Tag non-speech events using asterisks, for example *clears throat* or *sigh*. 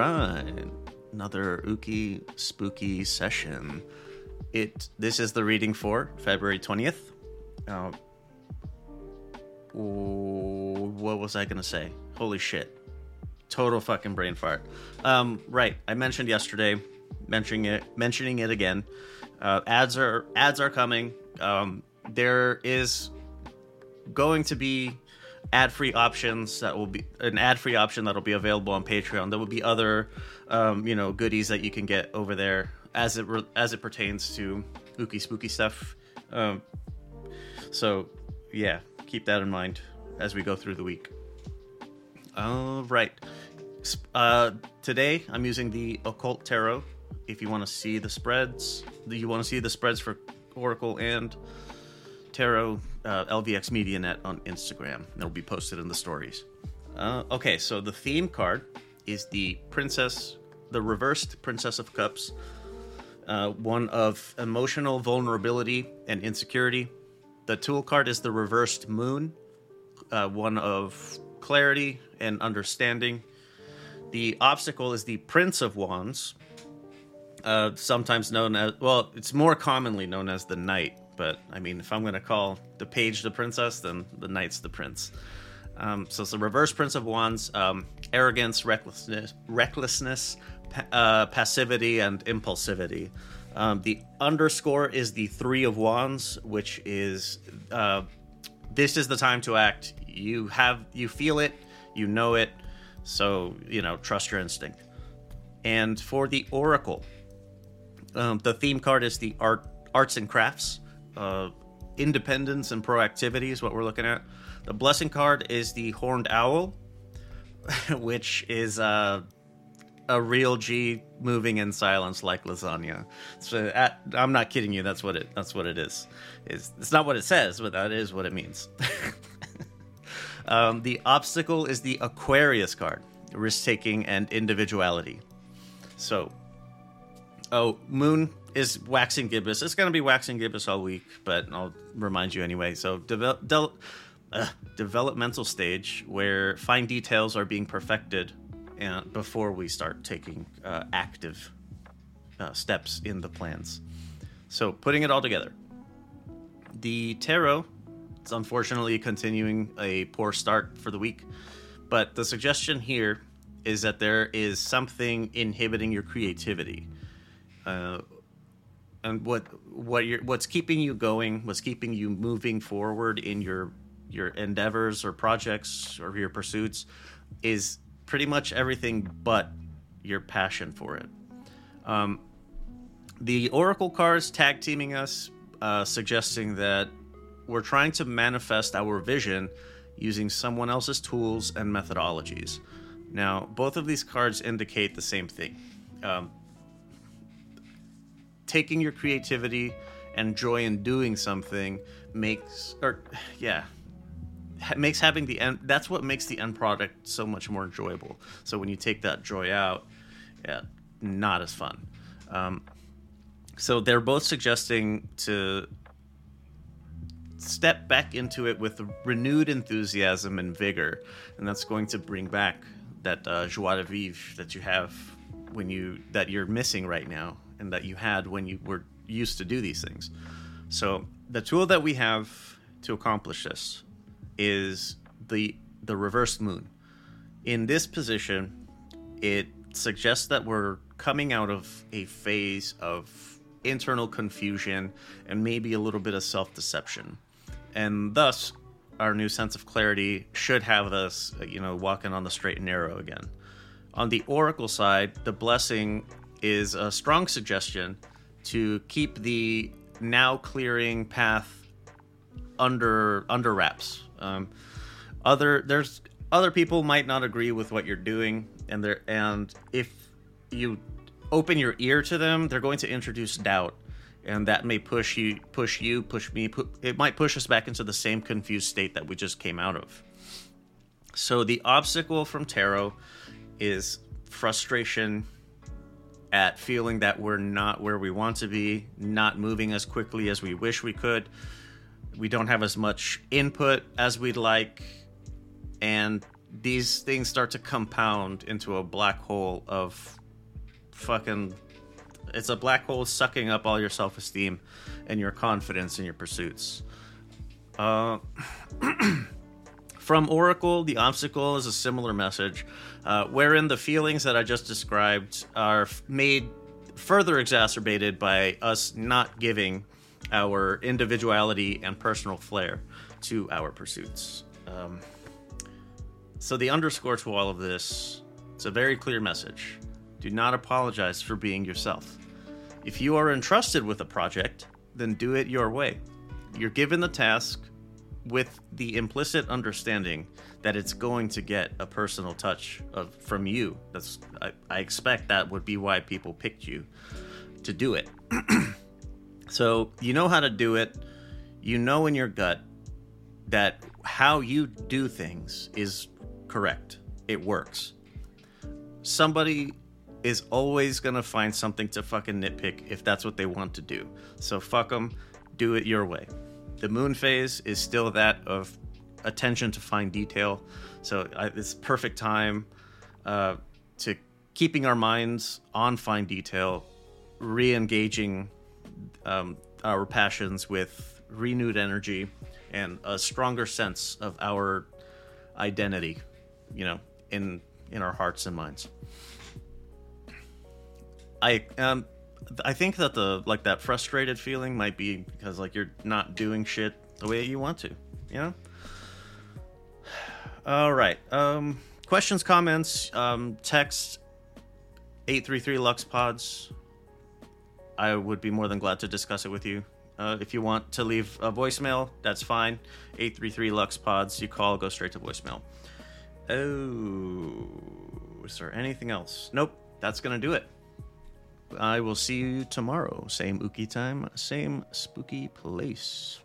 another ooky spooky session. It this is the reading for February twentieth. Uh, what was I gonna say? Holy shit! Total fucking brain fart. Um, right, I mentioned yesterday, mentioning it, mentioning it again. Uh, ads are ads are coming. Um, there is going to be ad-free options that will be an ad-free option that will be available on Patreon. There will be other, um, you know, goodies that you can get over there as it re- as it pertains to spooky spooky stuff. Um, so, yeah, keep that in mind as we go through the week. All right. Uh, today I'm using the Occult Tarot. If you want to see the spreads, you want to see the spreads for Oracle and Tarot uh, LVX MediaNet on Instagram. It'll be posted in the stories. Uh, okay, so the theme card is the Princess, the reversed Princess of Cups, uh, one of emotional vulnerability and insecurity. The tool card is the reversed Moon, uh, one of clarity and understanding. The obstacle is the Prince of Wands, uh, sometimes known as well, it's more commonly known as the Knight. But I mean, if I'm going to call the page the princess, then the knight's the prince. Um, so it's the reverse Prince of Wands: um, arrogance, recklessness, recklessness, pa- uh, passivity, and impulsivity. Um, the underscore is the Three of Wands, which is uh, this is the time to act. You have you feel it, you know it, so you know trust your instinct. And for the Oracle, um, the theme card is the art, arts and crafts. Uh, independence and proactivity is what we're looking at. The blessing card is the horned owl, *laughs* which is uh, a real G moving in silence like lasagna. So at, I'm not kidding you. That's what it. That's what it is. It's, it's not what it says, but that is what it means. *laughs* um, the obstacle is the Aquarius card, risk taking and individuality. So Oh, Moon is waxing gibbous. It's going to be waxing gibbous all week, but I'll remind you anyway. So, devel- del- uh, developmental stage where fine details are being perfected and before we start taking uh, active uh, steps in the plans. So, putting it all together, the tarot is unfortunately continuing a poor start for the week, but the suggestion here is that there is something inhibiting your creativity uh, and what what you're what's keeping you going, what's keeping you moving forward in your your endeavors or projects or your pursuits is pretty much everything but your passion for it. Um, the Oracle cards tag teaming us, uh, suggesting that we're trying to manifest our vision using someone else's tools and methodologies. Now, both of these cards indicate the same thing. Um, taking your creativity and joy in doing something makes or yeah makes having the end that's what makes the end product so much more enjoyable. So when you take that joy out yeah not as fun. Um, so they're both suggesting to step back into it with renewed enthusiasm and vigor and that's going to bring back that uh, joie de vivre that you have when you that you're missing right now and that you had when you were used to do these things. So the tool that we have to accomplish this is the the reversed moon. In this position, it suggests that we're coming out of a phase of internal confusion and maybe a little bit of self-deception. And thus our new sense of clarity should have us, you know, walking on the straight and narrow again. On the oracle side, the blessing is a strong suggestion to keep the now clearing path under under wraps. Um, other there's other people might not agree with what you're doing, and there and if you open your ear to them, they're going to introduce doubt, and that may push you push you push me. Pu- it might push us back into the same confused state that we just came out of. So the obstacle from tarot is frustration at feeling that we're not where we want to be, not moving as quickly as we wish we could. We don't have as much input as we'd like. And these things start to compound into a black hole of fucking it's a black hole sucking up all your self-esteem and your confidence in your pursuits. Uh, *clears throat* from Oracle, the obstacle is a similar message, uh, wherein the feelings that I just described are made further exacerbated by us not giving our individuality and personal flair to our pursuits. Um, so the underscore to all of this, it's a very clear message. Do not apologize for being yourself. If you are entrusted with a project, then do it your way. You're given the task with the implicit understanding that it's going to get a personal touch of from you. That's I, I expect that would be why people picked you to do it. *clears throat* so you know how to do it. You know in your gut that how you do things is correct. It works. Somebody is always gonna find something to fucking nitpick if that's what they want to do. So fuck them. Do it your way. The moon phase is still that of attention to fine detail. So I, it's perfect time uh, to keeping our minds on fine detail, re-engaging um, our passions with renewed energy and a stronger sense of our identity, you know, in in our hearts and minds. I um I think that the like that frustrated feeling might be because like you're not doing shit the way you want to, you know? *sighs* All right. Um questions, comments, um text 833 Lux Pods. I would be more than glad to discuss it with you. Uh, if you want to leave a voicemail, that's fine. 833 Lux Pods. You call, go straight to voicemail. Oh, is there anything else? Nope. That's going to do it. I will see you tomorrow. Same ooky time, same spooky place.